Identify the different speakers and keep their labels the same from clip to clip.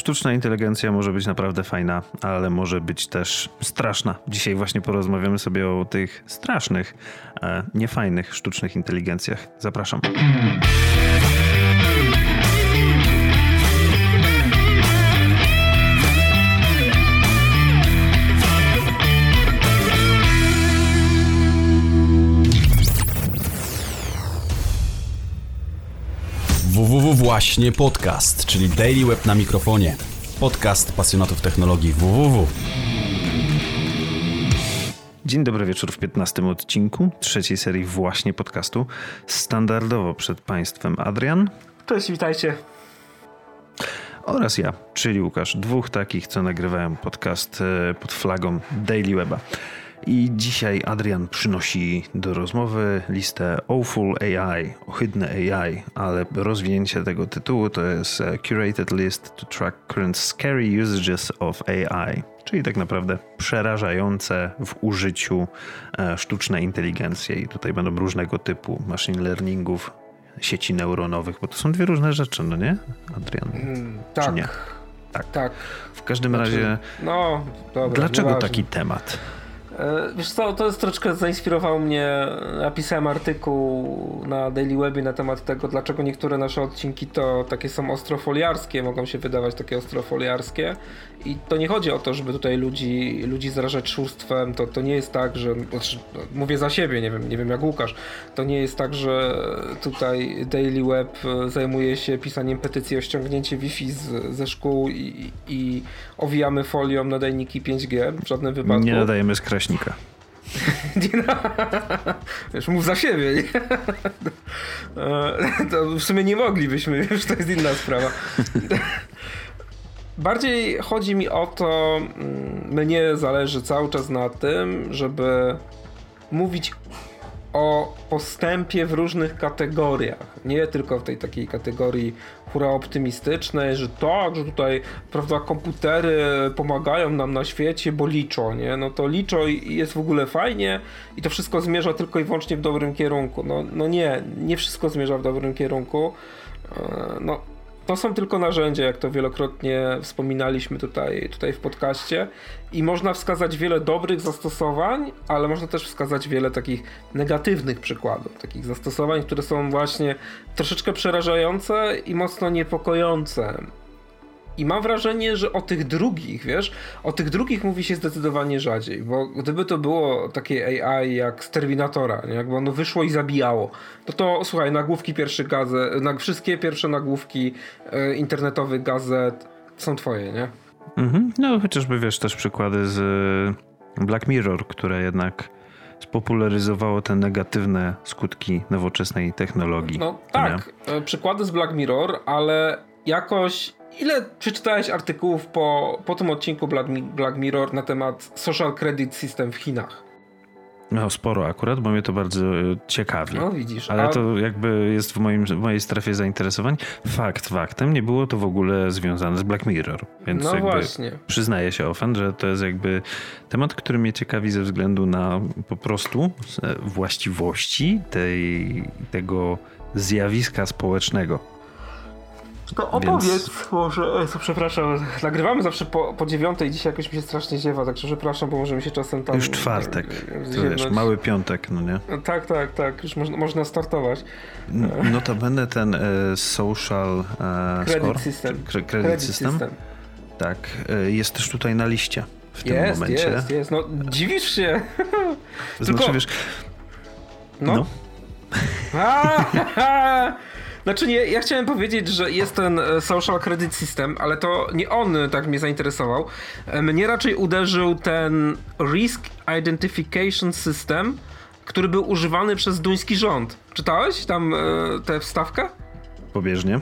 Speaker 1: Sztuczna inteligencja może być naprawdę fajna, ale może być też straszna. Dzisiaj właśnie porozmawiamy sobie o tych strasznych, e, niefajnych sztucznych inteligencjach. Zapraszam.
Speaker 2: Właśnie podcast, czyli Daily Web na mikrofonie. Podcast pasjonatów technologii www.
Speaker 1: Dzień dobry wieczór w 15 odcinku trzeciej serii właśnie podcastu. Standardowo przed Państwem Adrian.
Speaker 3: Cześć, witajcie.
Speaker 1: Oraz ja, czyli Łukasz. Dwóch takich, co nagrywają podcast e, pod flagą Daily Weba. I dzisiaj Adrian przynosi do rozmowy listę Awful AI, ohydne AI, ale rozwinięcie tego tytułu to jest e, Curated List to Track Current Scary Usages of AI, czyli tak naprawdę przerażające w użyciu e, sztuczne inteligencje. I tutaj będą różnego typu machine learningów, sieci neuronowych, bo to są dwie różne rzeczy, no nie, Adrian? Mm,
Speaker 3: tak. Nie?
Speaker 1: Tak. tak. W każdym znaczy, razie.
Speaker 3: No, dobra.
Speaker 1: Dlaczego taki temat?
Speaker 3: E, wiesz co, to jest troszeczkę zainspirował mnie. Napisałem artykuł na Daily Webie na temat tego, dlaczego niektóre nasze odcinki to takie są ostrofoliarskie, mogą się wydawać takie ostrofoliarskie. I to nie chodzi o to, żeby tutaj ludzi, ludzi zarażać szurstwem. To, to nie jest tak, że. Znaczy, mówię za siebie, nie wiem, nie wiem jak Łukasz. To nie jest tak, że tutaj Daily Web zajmuje się pisaniem petycji o ściągnięcie Wi-Fi z, ze szkół i, i owijamy folią nadajniki 5G w żadnym wypadku.
Speaker 1: Nie nadajemy skraśnika.
Speaker 3: nie no, wiesz, mów za siebie, nie? E, to w sumie nie moglibyśmy, już to jest inna sprawa. Bardziej chodzi mi o to, mm, mnie zależy cały czas na tym, żeby mówić o postępie w różnych kategoriach. Nie tylko w tej takiej kategorii hura optymistycznej, że tak, że tutaj prawda, komputery pomagają nam na świecie, bo liczą, nie? No to liczą i jest w ogóle fajnie i to wszystko zmierza tylko i wyłącznie w dobrym kierunku. No, no nie, nie wszystko zmierza w dobrym kierunku. E, no, to są tylko narzędzia, jak to wielokrotnie wspominaliśmy tutaj, tutaj w podcaście i można wskazać wiele dobrych zastosowań, ale można też wskazać wiele takich negatywnych przykładów, takich zastosowań, które są właśnie troszeczkę przerażające i mocno niepokojące. I mam wrażenie, że o tych drugich, wiesz, o tych drugich mówi się zdecydowanie rzadziej, bo gdyby to było takie AI jak z Terminatora, nie? jakby ono wyszło i zabijało, to to, słuchaj, nagłówki pierwszych gazet, na, wszystkie pierwsze nagłówki e, internetowych gazet są twoje, nie?
Speaker 1: Mhm. No chociażby, wiesz, też przykłady z e, Black Mirror, które jednak spopularyzowało te negatywne skutki nowoczesnej technologii.
Speaker 3: No tak, nie? Przykłady z Black Mirror, ale jakoś Ile przeczytałeś artykułów po, po tym odcinku Black Mirror na temat Social Credit System w Chinach?
Speaker 1: No sporo akurat, bo mnie to bardzo e, ciekawi.
Speaker 3: No widzisz.
Speaker 1: Ale a... to jakby jest w, moim, w mojej strefie zainteresowań. Fakt faktem, nie było to w ogóle związane z Black Mirror. Więc no właśnie. przyznaję się ofen, że to jest jakby temat, który mnie ciekawi ze względu na po prostu e, właściwości tej, tego zjawiska społecznego
Speaker 3: to opowiedz Więc... może, przepraszam, nagrywamy zawsze po, po dziewiątej, dzisiaj jakoś mi się strasznie ziewa, także przepraszam, bo możemy się czasem tam...
Speaker 1: Już czwartek, to wiesz, mały piątek, no nie?
Speaker 3: No, tak, tak, tak, już można, można startować.
Speaker 1: Notabene ten e, social
Speaker 3: e, credit score, system.
Speaker 1: Credit, credit system, system, tak, e, jest też tutaj na liście w tym
Speaker 3: jest,
Speaker 1: momencie.
Speaker 3: Jest, jest, no dziwisz się.
Speaker 1: Znaczy, Tylko... wiesz...
Speaker 3: No. no. Znaczy nie, ja chciałem powiedzieć, że jest ten e, social credit system, ale to nie on tak mnie zainteresował. E, mnie raczej uderzył ten risk identification system, który był używany przez duński rząd. Czytałeś tam e, tę wstawkę?
Speaker 1: Pobieżnie.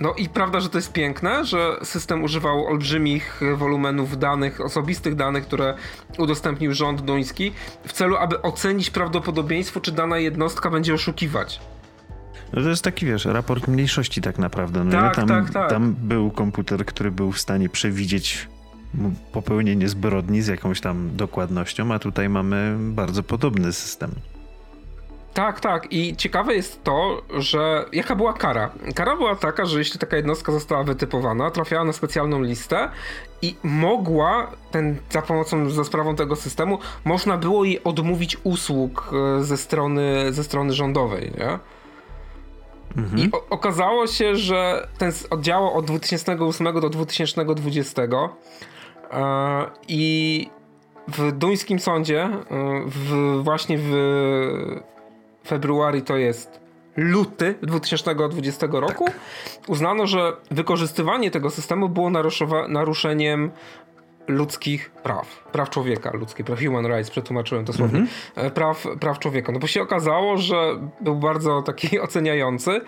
Speaker 3: No i prawda, że to jest piękne, że system używał olbrzymich wolumenów danych, osobistych danych, które udostępnił rząd duński, w celu, aby ocenić prawdopodobieństwo, czy dana jednostka będzie oszukiwać.
Speaker 1: No to jest taki, wiesz, raport mniejszości tak naprawdę. No
Speaker 3: tak,
Speaker 1: tam,
Speaker 3: tak, tak.
Speaker 1: tam był komputer, który był w stanie przewidzieć popełnienie zbrodni z jakąś tam dokładnością, a tutaj mamy bardzo podobny system.
Speaker 3: Tak, tak. I ciekawe jest to, że jaka była kara. Kara była taka, że jeśli taka jednostka została wytypowana, trafiała na specjalną listę i mogła, ten, za pomocą, za sprawą tego systemu, można było jej odmówić usług e, ze strony, ze strony rządowej, nie? Mhm. I okazało się, że ten oddział od 2008 do 2020 yy, i w duńskim sądzie, e, w, właśnie w februari to jest luty 2020 roku, tak. uznano, że wykorzystywanie tego systemu było naruszeniem ludzkich praw, praw człowieka, ludzkie praw, human rights, przetłumaczyłem dosłownie, mm -hmm. praw, praw człowieka. No bo się okazało, że był bardzo taki oceniający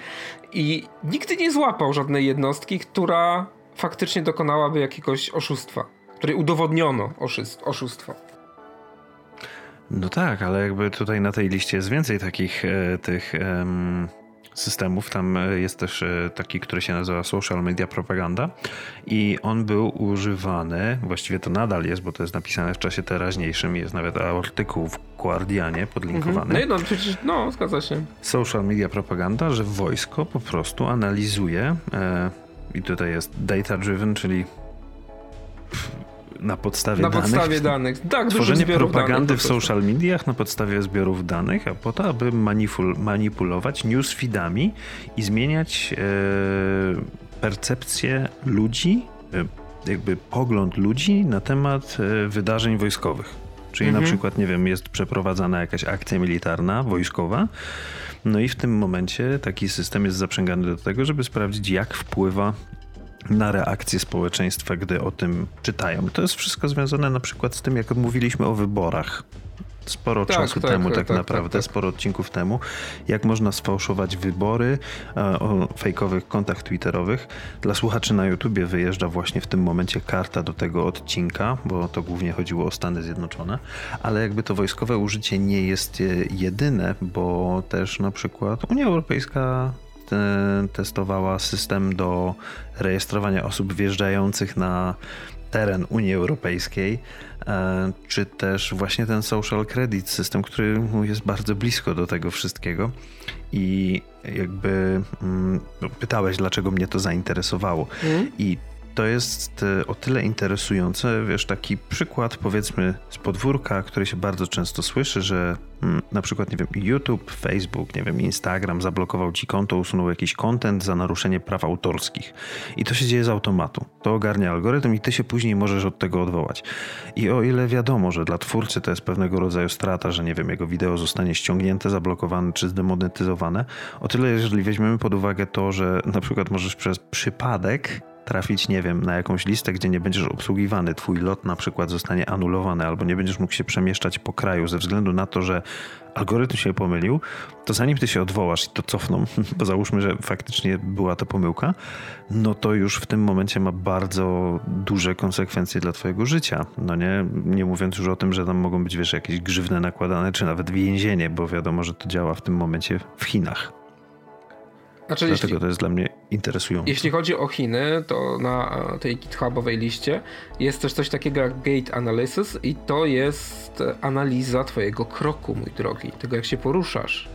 Speaker 3: i nigdy nie złapał żadnej jednostki, która faktycznie dokonałaby jakiegoś oszustwa, której udowodniono oszustwo.
Speaker 1: No tak, ale jakby tutaj na tej liście jest więcej takich e, tych e, systemów. Tam e, jest też e, taki, który się nazywa Social Media Propaganda i on był używany, właściwie to nadal jest, bo to jest napisane w czasie teraźniejszym, jest nawet artykuł w Guardianie podlinkowany.
Speaker 3: Mhm. No no, przecież, no, zgadza się.
Speaker 1: Social Media Propaganda, że wojsko po prostu analizuje e, i tutaj jest data driven, czyli na podstawie
Speaker 3: na
Speaker 1: danych.
Speaker 3: Na podstawie danych. Tak,
Speaker 1: tworzenie propagandy danych, w social mediach na podstawie zbiorów danych, a po to, aby manipul manipulować newsfeedami i zmieniać e, percepcję ludzi, e, jakby pogląd ludzi na temat e, wydarzeń wojskowych. Czyli mhm. na przykład, nie wiem, jest przeprowadzana jakaś akcja militarna, wojskowa, no i w tym momencie taki system jest zaprzęgany do tego, żeby sprawdzić, jak wpływa na reakcję społeczeństwa, gdy o tym czytają. To jest wszystko związane na przykład z tym, jak mówiliśmy o wyborach sporo tak, czasu tak, temu tak, tak, tak naprawdę, tak, sporo odcinków temu, jak można sfałszować wybory e, o fejkowych kontach twitterowych. Dla słuchaczy na YouTubie wyjeżdża właśnie w tym momencie karta do tego odcinka, bo to głównie chodziło o Stany Zjednoczone, ale jakby to wojskowe użycie nie jest e, jedyne, bo też na przykład Unia Europejska testowała system do rejestrowania osób wjeżdżających na teren Unii Europejskiej, e, czy też właśnie ten social credit system, który jest bardzo blisko do tego wszystkiego. I jakby mm, pytałeś, dlaczego mnie to zainteresowało. Mm. I to jest e, o tyle interesujące, wiesz, taki przykład powiedzmy z podwórka, który się bardzo często słyszy, że hmm, na przykład, nie wiem, YouTube, Facebook, nie wiem, Instagram zablokował ci konto, usunął jakiś content za naruszenie praw autorskich. I to się dzieje z automatu. To ogarnia algorytm i ty się później możesz od tego odwołać. I o ile wiadomo, że dla twórcy to jest pewnego rodzaju strata, że nie wiem, jego wideo zostanie ściągnięte, zablokowane czy zdemonetyzowane, o tyle jeżeli weźmiemy pod uwagę to, że na przykład możesz przez przypadek trafić, nie wiem, na jakąś listę, gdzie nie będziesz obsługiwany, twój lot na przykład zostanie anulowany, albo nie będziesz mógł się przemieszczać po kraju ze względu na to, że algorytm się pomylił, to zanim ty się odwołasz i to cofną, bo załóżmy, że faktycznie była to pomyłka, no to już w tym momencie ma bardzo duże konsekwencje dla twojego życia. No nie, nie mówiąc już o tym, że tam mogą być, wiesz, jakieś grzywne nakładane, czy nawet więzienie, bo wiadomo, że to działa w tym momencie w Chinach. Znaczy, Dlatego jeśli, to jest dla mnie interesujące.
Speaker 3: Jeśli chodzi o Chiny, to na tej GitHubowej liście jest też coś takiego jak Gate Analysis i to jest analiza twojego kroku, mój drogi, tego jak się poruszasz.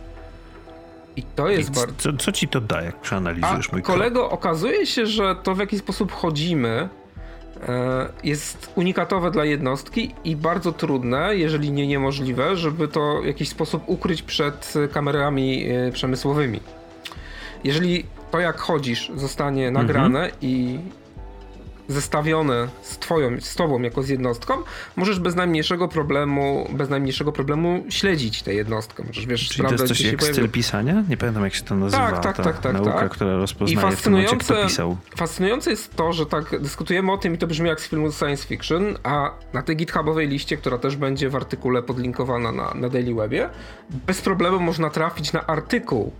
Speaker 3: I to jest bardzo...
Speaker 1: Co, co, ci to da, jak przeanalizujesz
Speaker 3: A,
Speaker 1: mój
Speaker 3: kolego, krok? okazuje się, że to w jaki sposób chodzimy e, jest unikatowe dla jednostki i bardzo trudne, jeżeli nie niemożliwe, żeby to w jakiś sposób ukryć przed kamerami e, przemysłowymi jeżeli to jak chodzisz zostanie nagrane mhm. i zestawione z twoją, z tobą jako z jednostką, możesz bez najmniejszego problemu, bez najmniejszego problemu śledzić tę jednostkę. Możesz, wiesz,
Speaker 1: Czyli to jest coś jak styl pisania? Nie pamiętam jak się to nazywa. Tak, tak, ta tak, tak, nauka, tak. która rozpoznaje I fascynujące, kto pisał.
Speaker 3: Fascynujące jest to, że tak dyskutujemy o tym i to brzmi jak z filmu science fiction, a na tej GitHubowej liście, która też będzie w artykule podlinkowana na, na Daily Webie, bez problemu można trafić na artykuł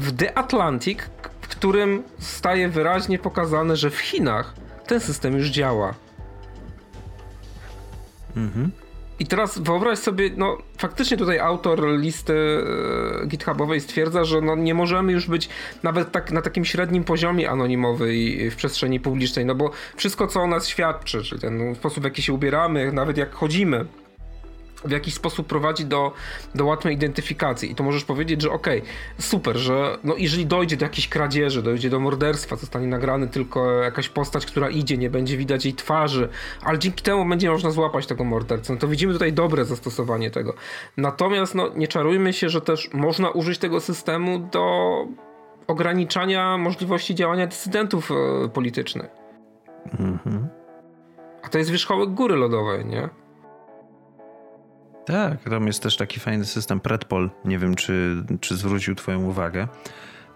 Speaker 3: w The Atlantic, w którym staje wyraźnie pokazane, że w Chinach ten system już działa. Mhm. I teraz wyobraź sobie, no faktycznie tutaj autor listy e, GitHubowej stwierdza, że no, nie możemy już być nawet tak na takim średnim poziomie anonimowej w przestrzeni publicznej, no bo wszystko co o nas świadczy, czyli ten sposób w jaki się ubieramy, nawet jak chodzimy, w jakiś sposób prowadzi do, do łatwej identyfikacji. I to możesz powiedzieć, że okej, okay, super, że no jeżeli dojdzie do jakiejś kradzieży, dojdzie do morderstwa, zostanie nagrany tylko jakaś postać, która idzie, nie będzie widać jej twarzy, ale dzięki temu będzie można złapać tego mordercę. No to widzimy tutaj dobre zastosowanie tego. Natomiast no, nie czarujmy się, że też można użyć tego systemu do ograniczania możliwości działania dysydentów e, politycznych. Mhm. A to jest wierzchołek góry lodowej, nie?
Speaker 1: Tak, tam jest też taki fajny system Predpol. Nie wiem, czy, czy zwrócił Twoją uwagę.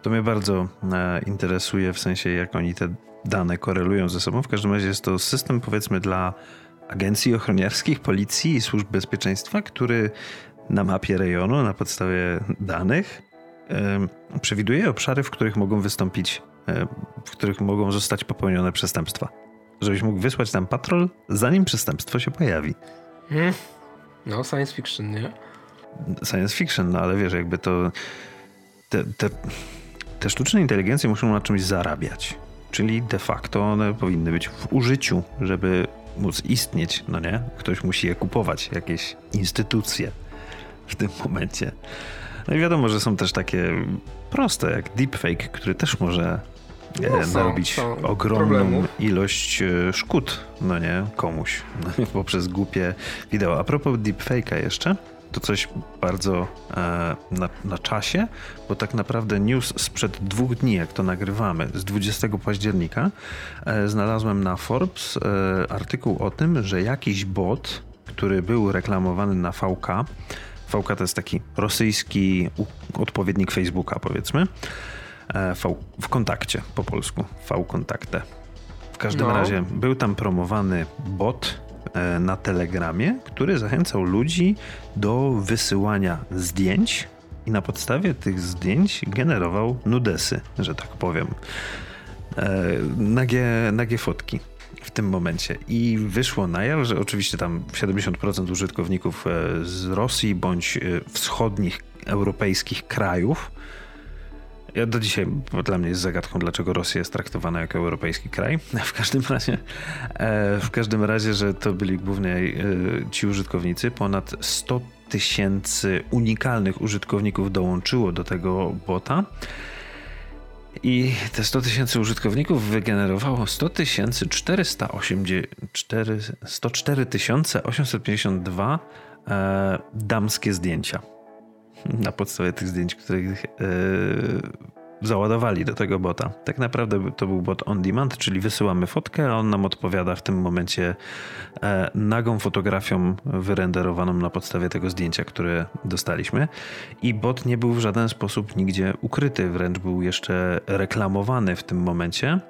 Speaker 1: To mnie bardzo e, interesuje, w sensie jak oni te dane korelują ze sobą. W każdym razie jest to system, powiedzmy, dla agencji ochroniarskich, policji i służb bezpieczeństwa, który na mapie rejonu, na podstawie danych, e, przewiduje obszary, w których mogą wystąpić, e, w których mogą zostać popełnione przestępstwa. Żebyś mógł wysłać tam patrol, zanim przestępstwo się pojawi. Hmm.
Speaker 3: No, science fiction, nie?
Speaker 1: Science fiction, no ale wiesz, jakby to. Te, te, te sztuczne inteligencje muszą na czymś zarabiać. Czyli de facto one powinny być w użyciu, żeby móc istnieć, no nie? Ktoś musi je kupować, jakieś instytucje w tym momencie. No i wiadomo, że są też takie proste, jak deepfake, który też może no, e, narobić są ogromną problemów. ilość e, szkód, no nie, komuś, poprzez głupie wideo. A propos deepfake'a jeszcze, to coś bardzo e, na, na, czasie, bo tak naprawdę news sprzed dwóch dni, jak to nagrywamy, z 20 października, e, znalazłem na Forbes e, artykuł o tym, że jakiś bot, który był reklamowany na VK, VK to jest taki rosyjski odpowiednik Facebooka, powiedzmy, v, w kontakcie po polsku. V kontaktę. W każdym no. razie był tam promowany bot e, na Telegramie, który zachęcał ludzi do wysyłania zdjęć i na podstawie tych zdjęć generował nudesy, że tak powiem. E, nagie, nagie fotki w tym momencie. I wyszło na jaw, że oczywiście tam 70% użytkowników z Rosji bądź wschodnich europejskich krajów ja do dzisiaj, dla mnie jest zagadką, dlaczego Rosja jest traktowana jako europejski kraj. W każdym razie, e, w każdym razie, że to byli głównie e, ci użytkownicy. Ponad 100 tysięcy unikalnych użytkowników dołączyło do tego bota. I te 100 tysięcy użytkowników wygenerowało 100 tysięcy 104 tysiące 852 e, damskie zdjęcia na podstawie tych zdjęć, których yy, załadowali do tego bota. Tak naprawdę to był bot on demand, czyli wysyłamy fotkę, a on nam odpowiada w tym momencie e, nagą fotografią wyrenderowaną na podstawie tego zdjęcia, które dostaliśmy. I bot nie był w żaden sposób nigdzie ukryty, wręcz był jeszcze reklamowany w tym momencie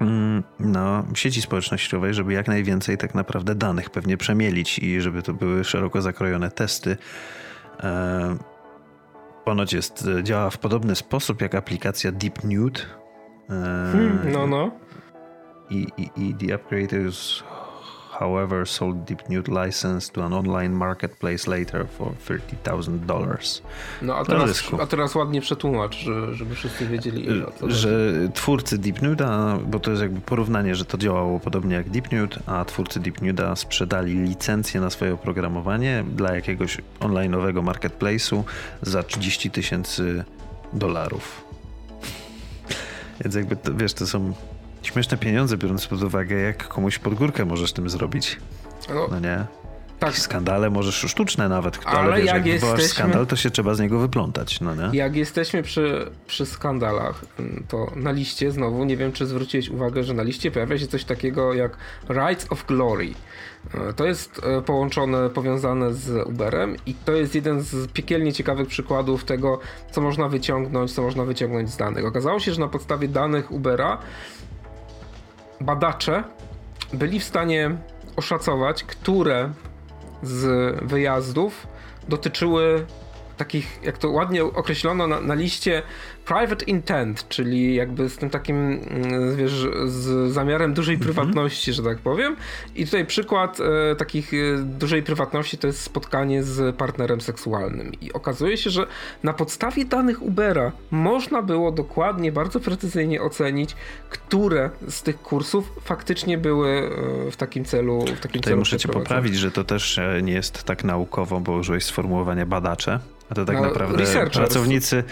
Speaker 1: mm, na sieci społecznościowej, żeby jak najwięcej tak naprawdę danych pewnie przemielić i żeby to były szeroko zakrojone testy e, Ponoć jest, e, działa w podobny sposób jak aplikacja Deep Nude.
Speaker 3: Hmm, no, no.
Speaker 1: I, i, i The Upgrade is however sold Deep Nude license to an online marketplace later for $30,000.
Speaker 3: No a teraz, a teraz ładnie przetłumacz, żeby wszyscy wiedzieli.
Speaker 1: Że twórcy Deep Nude'a, bo to jest jakby porównanie, że to działało podobnie jak Deep Nude, a twórcy Deep Nude'a sprzedali licencję na swoje oprogramowanie dla jakiegoś online'owego marketplace'u za 30 tysięcy dolarów. Więc jakby, to, wiesz, to są śmieszne pieniądze, biorąc pod uwagę, jak komuś pod górkę możesz tym zrobić. No, no nie? Tak. skandale możesz sztuczne nawet, ale, ale wiesz, jak, jak jesteśmy... skandal, to się trzeba z niego wyplątać, no nie?
Speaker 3: Jak jesteśmy przy, przy skandalach, to na liście znowu, nie wiem czy zwróciłeś uwagę, że na liście pojawia się coś takiego jak Rights of Glory. E, to jest e, połączone, powiązane z Uberem i to jest jeden z piekielnie ciekawych przykładów tego, co można wyciągnąć, co można wyciągnąć z danych. Okazało się, że na podstawie danych Ubera badacze byli w stanie oszacować, które z wyjazdów dotyczyły takich, jak to ładnie określono na, na liście, private intent, czyli jakby z tym takim, mm, wiesz, z zamiarem dużej mhm. prywatności, że tak powiem. I tutaj przykład e, takich e, dużej prywatności to jest spotkanie z partnerem seksualnym. I okazuje się, że na podstawie danych Ubera można było dokładnie, bardzo precyzyjnie ocenić, które z tych kursów faktycznie były e, w takim celu. W takim
Speaker 1: tutaj
Speaker 3: celu
Speaker 1: muszę cię poprawić, że to też e, nie jest tak naukowo, bo użyłeś sformułowania badacze. A to tak no, naprawdę pracownicy,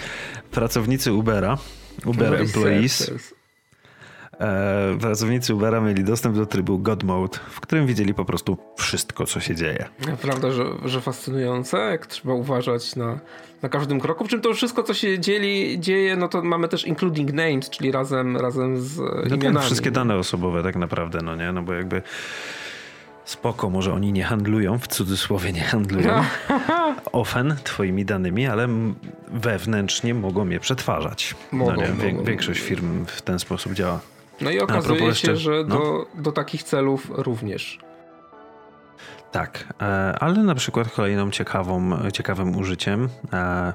Speaker 1: pracownicy Ubera, Uber Employees, e, pracownicy Ubera mieli dostęp do trybu God Mode, w którym widzieli po prostu wszystko, co się dzieje.
Speaker 3: Prawda, że, że fascynujące, jak trzeba uważać na, na każdym kroku. W czym to wszystko, co się dzieli, dzieje, no to mamy też including names, czyli razem, razem z no tak, imionami. Tak,
Speaker 1: wszystkie dane osobowe tak naprawdę, no nie? No bo jakby spoko, może oni nie handlują, w cudzysłowie nie handlują ofen twoimi danymi, ale wewnętrznie mogą je przetwarzać. Mogą, no nie, mogą. Większość firm w ten sposób działa.
Speaker 3: No i okazuje się, jeszcze, że no? do, do takich celów również.
Speaker 1: Tak, e, ale na przykład kolejną ciekawą, ciekawym użyciem, e,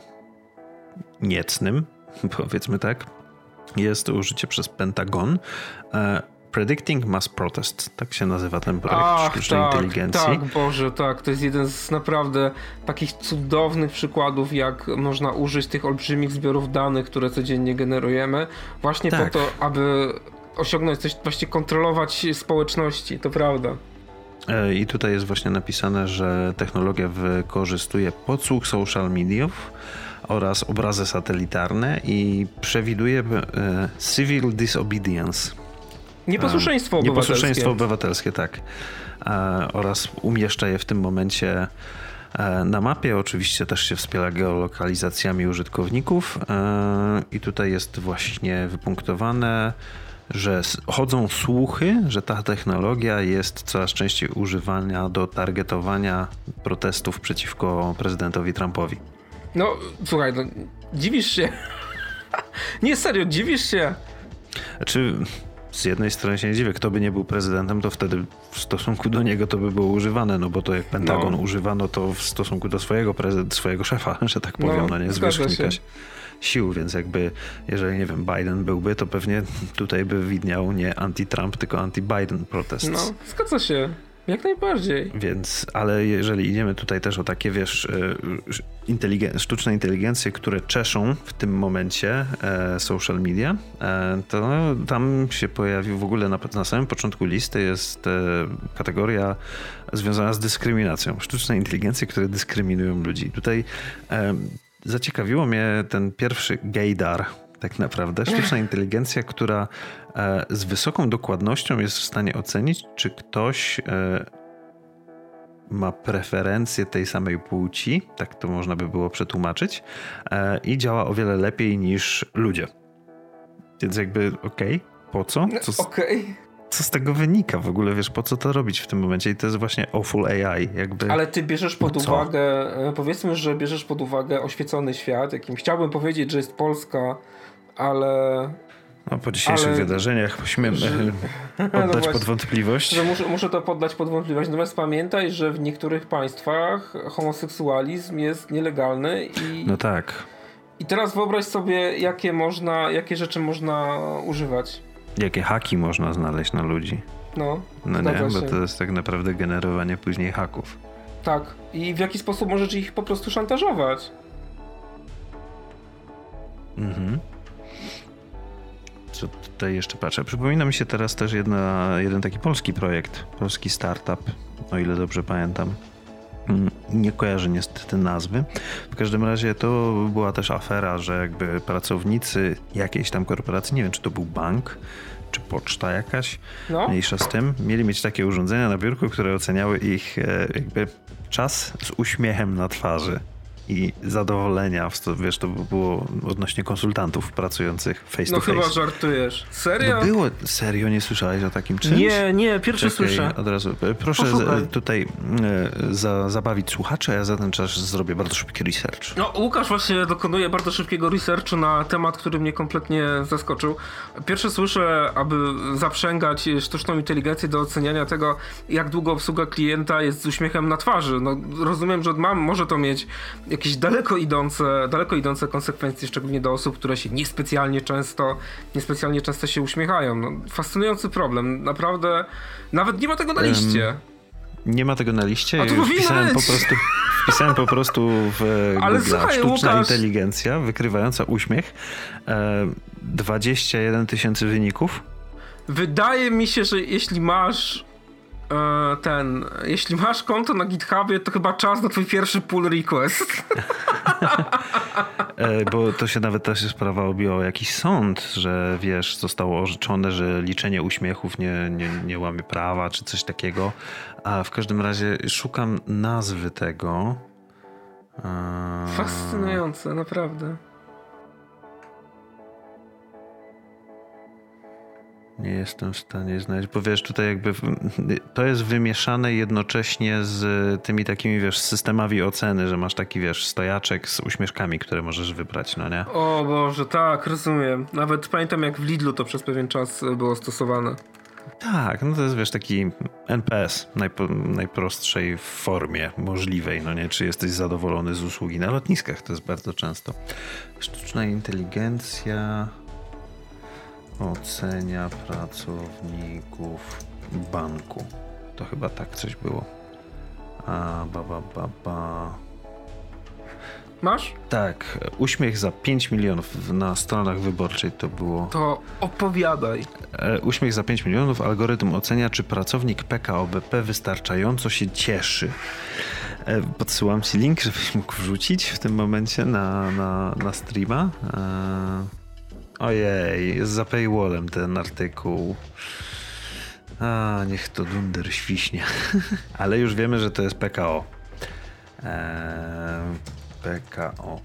Speaker 1: niecnym, powiedzmy tak, jest użycie przez Pentagon e, Predicting Mass Protest, tak się nazywa ten projekt Ach, sztucznej tak, inteligencji.
Speaker 3: Tak, Boże, tak, to jest jeden z naprawdę takich cudownych przykładów, jak można użyć tych olbrzymich zbiorów danych, które codziennie generujemy, właśnie tak. po to, aby osiągnąć coś, właśnie kontrolować społeczności, to prawda.
Speaker 1: E, I tutaj jest właśnie napisane, że technologia wykorzystuje podsłuch social mediów oraz obrazy satelitarne i przewiduje e, civil disobedience
Speaker 3: Nieposłuszeństwo obywatelskie.
Speaker 1: Nieposłuszeństwo obywatelskie, tak. Oraz umieszcza je w tym momencie e, na mapie. Oczywiście też się wspiera geolokalizacjami użytkowników e, i tutaj jest właśnie wypunktowane, że chodzą słuchy, że ta technologia jest coraz częściej używana do targetowania protestów przeciwko prezydentowi Trumpowi.
Speaker 3: No, słuchaj, no, dziwisz się. Nie, serio, dziwisz się.
Speaker 1: Znaczy, z jednej strony się nie dziwię, kto by nie był prezydentem, to wtedy w stosunku do niego to by było używane, no bo to jak Pentagon no. używano to w stosunku do swojego, swojego szefa, że tak powiem, no, no nie, zwierzchnika sił, więc jakby jeżeli, nie wiem, Biden byłby, to pewnie tutaj by widniał nie anti-Trump, tylko anti-Biden protest.
Speaker 3: No, zgadza się. Jak najbardziej.
Speaker 1: Więc, ale jeżeli idziemy tutaj też o takie, wiesz, e, inteligen sztuczne inteligencje, które czeszą w tym momencie e, social media, e, to tam się pojawił w ogóle na, na samym początku listy jest e, kategoria związana z dyskryminacją. Sztuczne inteligencje, które dyskryminują ludzi. Tutaj e, zaciekawiło mnie ten pierwszy gaydar, tak naprawdę. Sztuczna inteligencja, która e, z wysoką dokładnością jest w stanie ocenić, czy ktoś e, ma preferencje tej samej płci, tak to można by było przetłumaczyć, e, i działa o wiele lepiej niż ludzie. Więc jakby okej, okay, po co?
Speaker 3: co okej. Okay.
Speaker 1: Co z tego wynika w ogóle, wiesz, po co to robić w tym momencie? I to jest właśnie awful AI, jakby.
Speaker 3: Ale ty bierzesz pod uwagę, powiedzmy, że bierzesz pod uwagę oświecony świat, jakim chciałbym powiedzieć, że jest Polska, ale
Speaker 1: no, po dzisiejszych ale, wydarzeniach musimy że, poddać no pod wątpliwość.
Speaker 3: Że muszę, muszę to poddać pod wątpliwość. Natomiast pamiętaj, że w niektórych państwach homoseksualizm jest nielegalny i.
Speaker 1: No tak.
Speaker 3: I teraz wyobraź sobie, jakie można, jakie rzeczy można używać.
Speaker 1: Jakie haki można znaleźć na ludzi.
Speaker 3: No,
Speaker 1: no nie, bo to jest tak naprawdę generowanie później haków.
Speaker 3: Tak. I w jaki sposób możesz ich po prostu szantażować?
Speaker 1: Mhm co tutaj jeszcze patrzę. Przypomina mi się teraz też jedna, jeden taki polski projekt, polski startup, o ile dobrze pamiętam. Mm, nie kojarzę niestety nazwy. W każdym razie to była też afera, że jakby pracownicy jakiejś tam korporacji, nie wiem czy to był bank, czy poczta jakaś, no. mniejsza z tym, mieli mieć takie urządzenia na biurku, które oceniały ich e, jakby czas z uśmiechem na twarzy i zadowolenia. Wiesz, to było odnośnie konsultantów pracujących face
Speaker 3: no
Speaker 1: to face.
Speaker 3: No chyba żartujesz. Serio?
Speaker 1: No było, serio nie słyszałeś o takim czymś?
Speaker 3: Nie, nie, pierwszy Czekaj, słyszę.
Speaker 1: Od razu. E, proszę z, tutaj e, za, zabawić słuchaczy, a ja za ten czas zrobię bardzo szybki research.
Speaker 3: No, Łukasz właśnie dokonuje bardzo szybkiego researchu na temat, który mnie kompletnie zaskoczył. Pierwsze słyszę, aby zaprzęgać sztuczną inteligencję do oceniania tego, jak długo obsługa klienta jest z uśmiechem na twarzy. No, rozumiem, że mam, może to mieć jakieś daleko idące, daleko idące konsekwencje, szczególnie do osób, które się niespecjalnie często, niespecjalnie często się uśmiechają. No, fascynujący problem. Naprawdę, nawet nie ma tego na liście. Um,
Speaker 1: nie ma tego na liście. A to wpisałem po prostu, wpisałem po prostu w Ale Google słuchaj, sztuczna Łukasz... inteligencja wykrywająca uśmiech. E, 21 tysięcy wyników.
Speaker 3: Wydaje mi się, że jeśli masz E, ten, jeśli masz konto na GitHubie, to chyba czas na twój pierwszy pull request.
Speaker 1: E, bo to się nawet też sprawa obiło jakiś sąd, że wiesz, zostało orzeczone, że liczenie uśmiechów nie, nie, nie łamie prawa, czy coś takiego. A w każdym razie szukam nazwy tego.
Speaker 3: E, Fascynujące, naprawdę.
Speaker 1: Nie jestem w stanie znaleźć, bo wiesz, tutaj jakby to jest wymieszane jednocześnie z tymi takimi, wiesz, systemami oceny, że masz taki, wiesz, stojaczek z uśmieszkami, które możesz wybrać, no nie?
Speaker 3: O Boże, tak, rozumiem. Nawet pamiętam jak w Lidlu to przez pewien czas było stosowane.
Speaker 1: Tak, no to jest, wiesz, taki NPS najpo, najprostszej formie możliwej, no nie? Czy jesteś zadowolony z usługi na lotniskach, to jest bardzo często. Sztuczna inteligencja ocenia pracowników banku. To chyba tak coś było. A, ba, ba, ba, ba.
Speaker 3: Masz?
Speaker 1: Tak, uśmiech za 5 milionów na stronach wyborczej to było.
Speaker 3: To opowiadaj.
Speaker 1: E, uśmiech za 5 milionów. Algorytm ocenia, czy pracownik PKO BP wystarczająco się cieszy. E, podsyłam ci link, żebyś mógł wrzucić w tym momencie na, na, na streama. Ojej, jest za paywallem ten artykuł. A, niech to dunder świśnie. Ale już wiemy, że to jest PKO. Eee, PKO.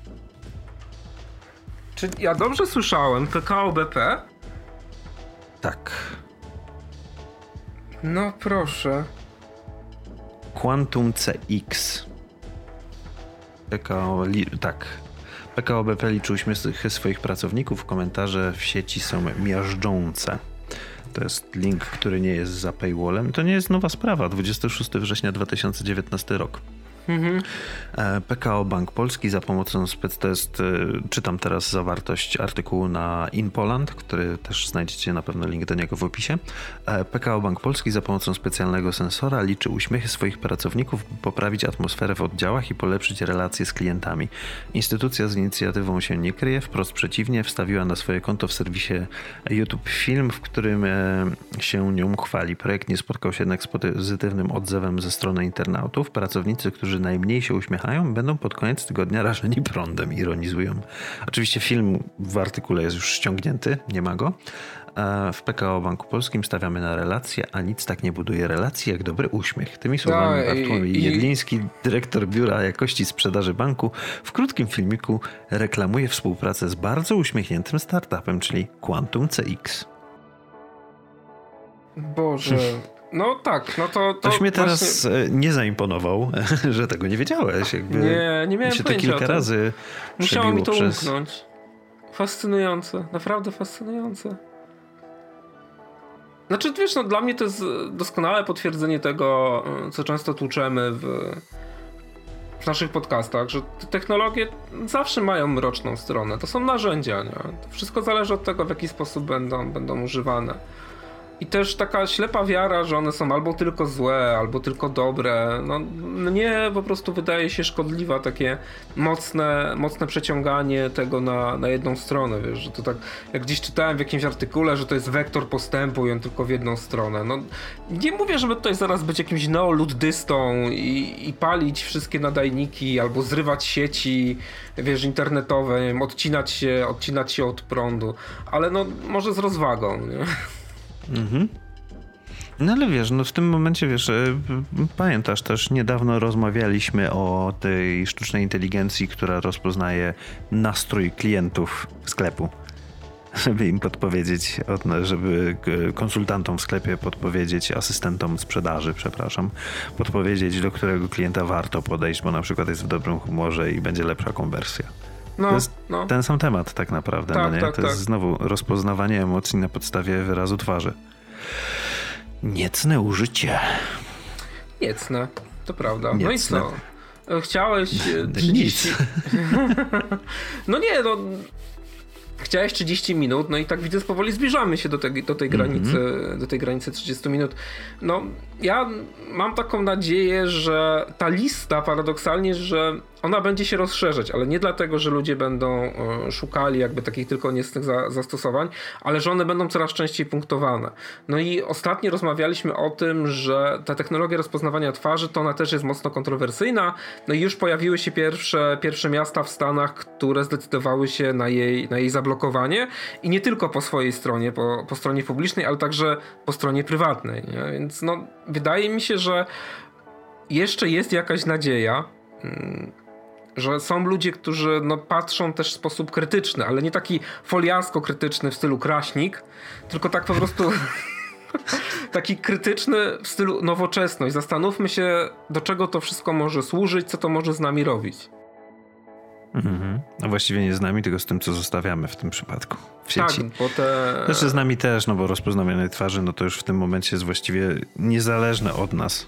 Speaker 3: Czy ja dobrze słyszałem? PKO BP?
Speaker 1: Tak.
Speaker 3: No proszę.
Speaker 1: Quantum CX. PKO, tak. PKO BP liczy uśmiechy swoich pracowników. Komentarze w sieci są miażdżące. To jest link, który nie jest za paywallem. To nie jest nowa sprawa. 26 września 2019 rok. Mhm. E, PKO Bank Polski za pomocą spec e, czytam teraz zawartość artykułu na InPoland, który też znajdziecie na pewno link do niego w opisie. E, PKO Bank Polski za pomocą specjalnego sensora liczy uśmiechy swoich pracowników, by poprawić atmosferę w oddziałach i polepszyć relacje z klientami. Instytucja z inicjatywą się nie kryje, wprost przeciwnie, wstawiła na swoje konto w serwisie YouTube film, w którym się nią chwali. Projekt nie spotkał się jednak z pozytywnym odzewem ze strony internautów. Pracownicy, którzy najmniej się uśmiechają, będą pod koniec tygodnia rażeni prądem, ironizują. Oczywiście film w artykule jest już ściągnięty, nie ma go. W PKO Banku Polskim stawiamy na relacje, a nic tak nie buduje relacji jak dobry uśmiech. Tymi słowami no, Bartłomiej Jedliński, dyrektor Biura Jakości Sprzedaży Banku, w krótkim filmiku reklamuje współpracę z bardzo uśmiechniętym startupem, czyli Quantum CX.
Speaker 3: Boże, No tak, no to.
Speaker 1: To Ktoś mnie teraz właśnie... nie zaimponował, że tego nie wiedziałeś. Jakby
Speaker 3: nie, nie miałem się
Speaker 1: to kilka razy.
Speaker 3: Musiało mi to przez... umknąć. Fascynujące, naprawdę fascynujące. Znaczy, wiesz, no, dla mnie to jest doskonałe potwierdzenie tego, co często tłuczemy w, w naszych podcastach, że te technologie zawsze mają mroczną stronę. To są narzędzia, nie? To wszystko zależy od tego, w jaki sposób będą, będą używane. I też taka ślepa wiara, że one są albo tylko złe, albo tylko dobre. No, mnie po prostu wydaje się szkodliwa takie mocne, mocne przeciąganie tego na, na jedną stronę, wiesz, że to tak, jak gdzieś czytałem w jakimś artykule, że to jest wektor postępu i on tylko w jedną stronę. No, nie mówię, żeby tutaj zaraz być jakimś neoluddystą i, i palić wszystkie nadajniki, albo zrywać sieci, wiesz, internetowe, nie wiem, odcinać się, odcinać się od prądu, ale no, może z rozwagą, nie? Mhm.
Speaker 1: No ale wiesz, no w tym momencie wiesz, e, pamiętasz też, niedawno rozmawialiśmy o tej sztucznej inteligencji, która rozpoznaje nastrój klientów sklepu. Żeby im podpowiedzieć, żeby konsultantom w sklepie podpowiedzieć, asystentom sprzedaży, przepraszam, podpowiedzieć, do którego klienta warto podejść, bo na przykład jest w dobrym humorze i będzie lepsza konwersja. No, to jest no. ten sam temat tak naprawdę. Tak, no nie? Tak, to tak. jest znowu rozpoznawanie emocji na podstawie wyrazu twarzy. Niecne użycie.
Speaker 3: Niecne, to prawda. Niecne. No i co? chciałeś 30... no nie, no chciałeś 30 minut, no i tak widzę, powoli zbliżamy się do tej, do tej mhm. granicy, mm -hmm. do tej granicy 30 minut. No, ja mam taką nadzieję, że ta lista paradoksalnie, że ona będzie się rozszerzać, ale nie dlatego, że ludzie będą e, szukali jakby takich tylko niecnych zastosowań, ale że one będą coraz częściej punktowane. No i ostatnio rozmawialiśmy o tym, że ta technologia rozpoznawania twarzy to ona też jest mocno kontrowersyjna. No i już pojawiły się pierwsze, pierwsze miasta w Stanach, które zdecydowały się na jej, na jej zablokowanie i nie tylko po swojej stronie, po, po stronie publicznej, ale także po stronie prywatnej. Nie? Więc no, wydaje mi się, że jeszcze jest jakaś nadzieja. Że są ludzie, którzy no, patrzą też w sposób krytyczny, ale nie taki foliarsko krytyczny w stylu kraśnik, tylko tak po prostu taki krytyczny w stylu nowoczesność. Zastanówmy się, do czego to wszystko może służyć, co to może z nami robić.
Speaker 1: Mhm. No właściwie nie z nami, tylko z tym, co zostawiamy w tym przypadku w sieci.
Speaker 3: Tak, bo te...
Speaker 1: Znaczy z nami też, no bo rozpoznawanie twarzy, no to już w tym momencie jest właściwie niezależne od nas.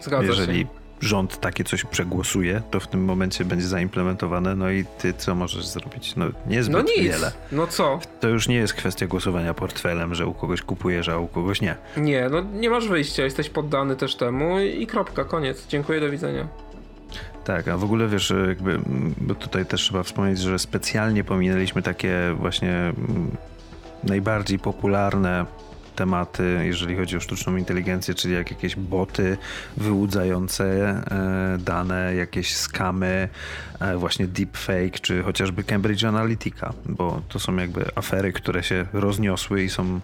Speaker 3: Zgadza
Speaker 1: Jeżeli
Speaker 3: się
Speaker 1: rząd takie coś przegłosuje, to w tym momencie będzie zaimplementowane, no i ty co możesz zrobić? No niezbyt
Speaker 3: no nic.
Speaker 1: wiele.
Speaker 3: No co?
Speaker 1: To już nie jest kwestia głosowania portfelem, że u kogoś kupujesz, a u kogoś nie.
Speaker 3: Nie, no nie masz wyjścia, jesteś poddany też temu i kropka, koniec. Dziękuję, do widzenia.
Speaker 1: Tak, a w ogóle wiesz, jakby, bo tutaj też trzeba wspomnieć, że specjalnie pominęliśmy takie właśnie mm, najbardziej popularne tematy, jeżeli chodzi o sztuczną inteligencję, czyli jak jakieś boty wyłudzające e, dane, jakieś skamy, e, właśnie deepfake, czy chociażby Cambridge Analytica, bo to są jakby afery, które się rozniosły i są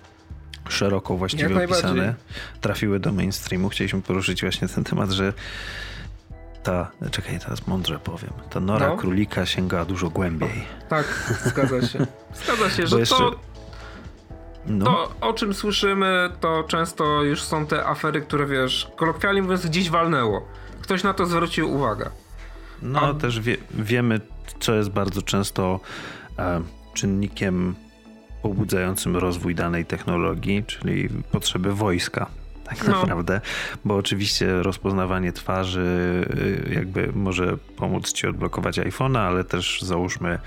Speaker 1: szeroko właściwie opisane, trafiły do mainstreamu. Chcieliśmy poruszyć właśnie ten temat, że ta, czekaj, teraz mądrze powiem, ta nora no. królika sięga dużo głębiej.
Speaker 3: Tak, zgadza się. Zgadza się, że jeszcze... to no. To, o czym słyszymy, to często już są te afery, które wiesz, kolokwialnie mówiąc, gdzieś walnęło. Ktoś na to zwrócił uwagę.
Speaker 1: No, A... też wie, wiemy, co jest bardzo często e, czynnikiem pobudzającym rozwój danej technologii, czyli potrzeby wojska. Tak no. naprawdę, bo oczywiście rozpoznawanie twarzy y, jakby może pomóc ci odblokować iPhone'a, ale też załóżmy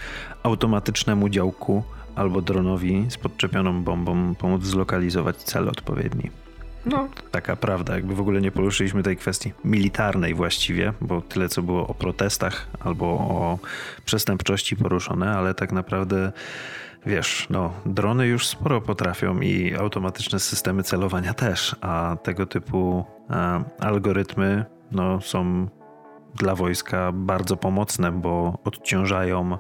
Speaker 1: automatycznemu działku albo dronowi z podczepianą bombą pomóc zlokalizować cel odpowiedni. No. Taka prawda, jakby w ogóle nie poruszyliśmy tej kwestii militarnej właściwie, bo tyle co było o protestach albo o przestępczości poruszone, ale tak naprawdę wiesz, no, drony już sporo potrafią i automatyczne systemy celowania też, a tego typu a, algorytmy no, są dla wojska bardzo pomocne, bo odciążają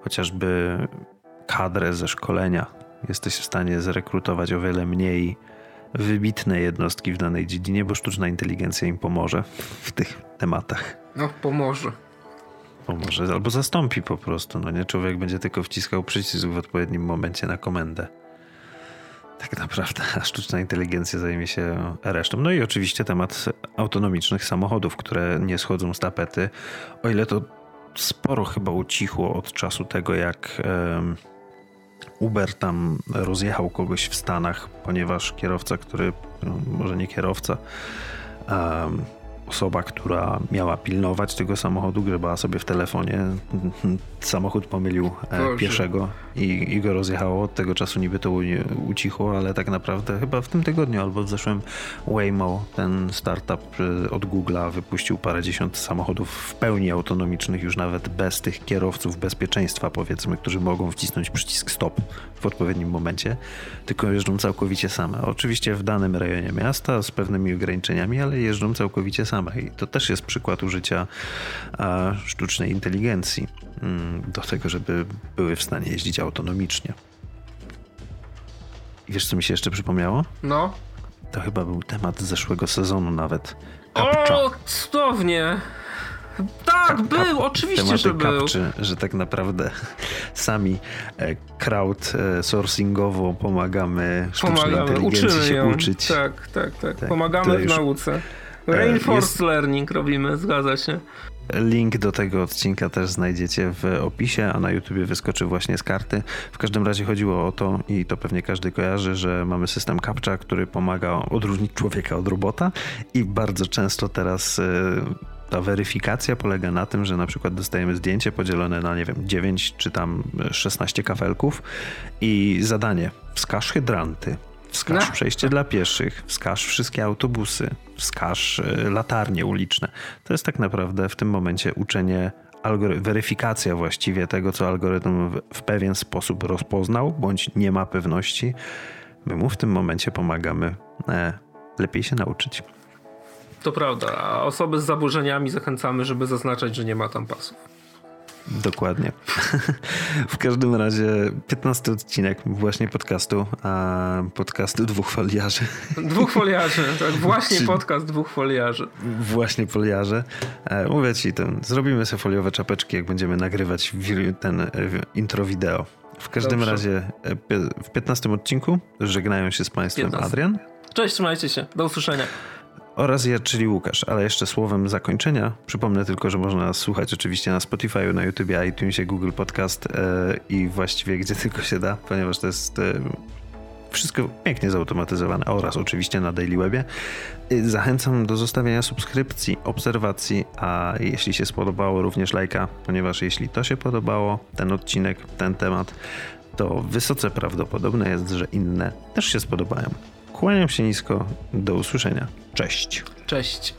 Speaker 1: chociażby kadrę ze szkolenia. Jesteś w stanie zrekrutować o wiele mniej wybitne jednostki w danej dziedzinie, bo sztuczna inteligencja im pomoże w tych tematach.
Speaker 3: No, pomoże.
Speaker 1: Pomoże, albo zastąpi po prostu. No nie, człowiek będzie tylko wciskał przycisk w odpowiednim momencie na komendę. Tak naprawdę, a sztuczna inteligencja zajmie się resztą. No i oczywiście temat autonomicznych samochodów, które nie schodzą z tapety. O ile to sporo chyba ucichło od czasu tego, jak. Yy, Uber tam rozjechał kogoś w Stanach, ponieważ kierowca, który, no, może nie kierowca, um, osoba, która miała pilnować tego samochodu, grzebała sobie w telefonie. Samochód pomylił e, Boże. pieszego i, i, go rozjechało. Od tego czasu niby to ucichło, ale tak naprawdę chyba w tym tygodniu albo w zeszłym Waymo, ten startup e, od Google'a wypuścił parędziesiąt samochodów w pełni autonomicznych, już nawet bez tych kierowców bezpieczeństwa, powiedzmy, którzy mogą wcisnąć przycisk stop w odpowiednim momencie, tylko jeżdżą całkowicie same. Oczywiście w danym rejonie miasta z pewnymi ograniczeniami, ale jeżdżą całkowicie same. I to też jest przykład użycia a, sztucznej inteligencji do tego, żeby były w stanie jeździć autonomicznie. I wiesz, co mi się jeszcze przypomniało?
Speaker 3: No.
Speaker 1: To chyba był temat zeszłego sezonu nawet.
Speaker 3: Kapcza. O, cudownie! Tak, był, oczywiście, że był.
Speaker 1: Kapczy, że tak naprawdę sami e, crowdsourcingowo pomagamy sztucznej pomagamy, inteligencji się ją. uczyć.
Speaker 3: Tak, tak, tak. tak pomagamy w nauce. E, Reinforced jest... learning robimy, zgadza się.
Speaker 1: Link do tego odcinka też znajdziecie w opisie, a na YouTubie wyskoczy właśnie z karty. W każdym razie chodziło o to, i to pewnie każdy kojarzy, że mamy system CAPTCHA, który pomaga odróżnić człowieka od robota i bardzo często teraz e, Ta weryfikacja polega na tym, że na przykład dostajemy zdjęcie podzielone na, nie wiem, 9 czy tam 16 kafelków i zadanie wskaż hydranty, wskaż
Speaker 3: No.
Speaker 1: przejście dla pieszych, wskaż wszystkie autobusy, wskaż y, latarnie uliczne. To jest tak naprawdę w tym momencie uczenie, weryfikacja właściwie tego, co algorytm w, w pewien sposób rozpoznał, bądź nie ma pewności. My mu w tym momencie pomagamy e, lepiej się nauczyć.
Speaker 3: To prawda, a osoby z zaburzeniami zachęcamy, żeby zaznaczać, że nie ma tam pasów.
Speaker 1: Dokładnie. w każdym razie 15 odcinek właśnie podcastu, a podcastu dwóch foliarzy.
Speaker 3: Dwóch foliarzy, tak, właśnie
Speaker 1: Czy-
Speaker 3: podcast dwóch foliarzy.
Speaker 1: Właśnie foliarze. E, mówię ci, ten, zrobimy sobie foliowe czapeczki, jak będziemy nagrywać ten e, intro wideo. W każdym
Speaker 3: Dobrze.
Speaker 1: razie e, w 15 odcinku żegnają się z Państwem
Speaker 3: 15.
Speaker 1: Adrian
Speaker 3: Cześć, trzymajcie się, do usłyszenia.
Speaker 1: Oraz ja, czyli Łukasz. Ale jeszcze słowem zakończenia przypomnę tylko, że można słuchać oczywiście na Spotify, na YouTube, iTunesie, Google Podcast e, i właściwie gdzie tylko się da, ponieważ to jest e, wszystko pięknie zautomatyzowane oraz oczywiście na Daily Webie. Zachęcam do zostawienia subskrypcji, obserwacji, a jeśli się spodobało również lajka, ponieważ jeśli to się podobało, ten odcinek, ten temat, to wysoce prawdopodobne jest, że inne też się spodobają. Kłaniam się nisko, do usłyszenia. Cześć.
Speaker 3: Cześć.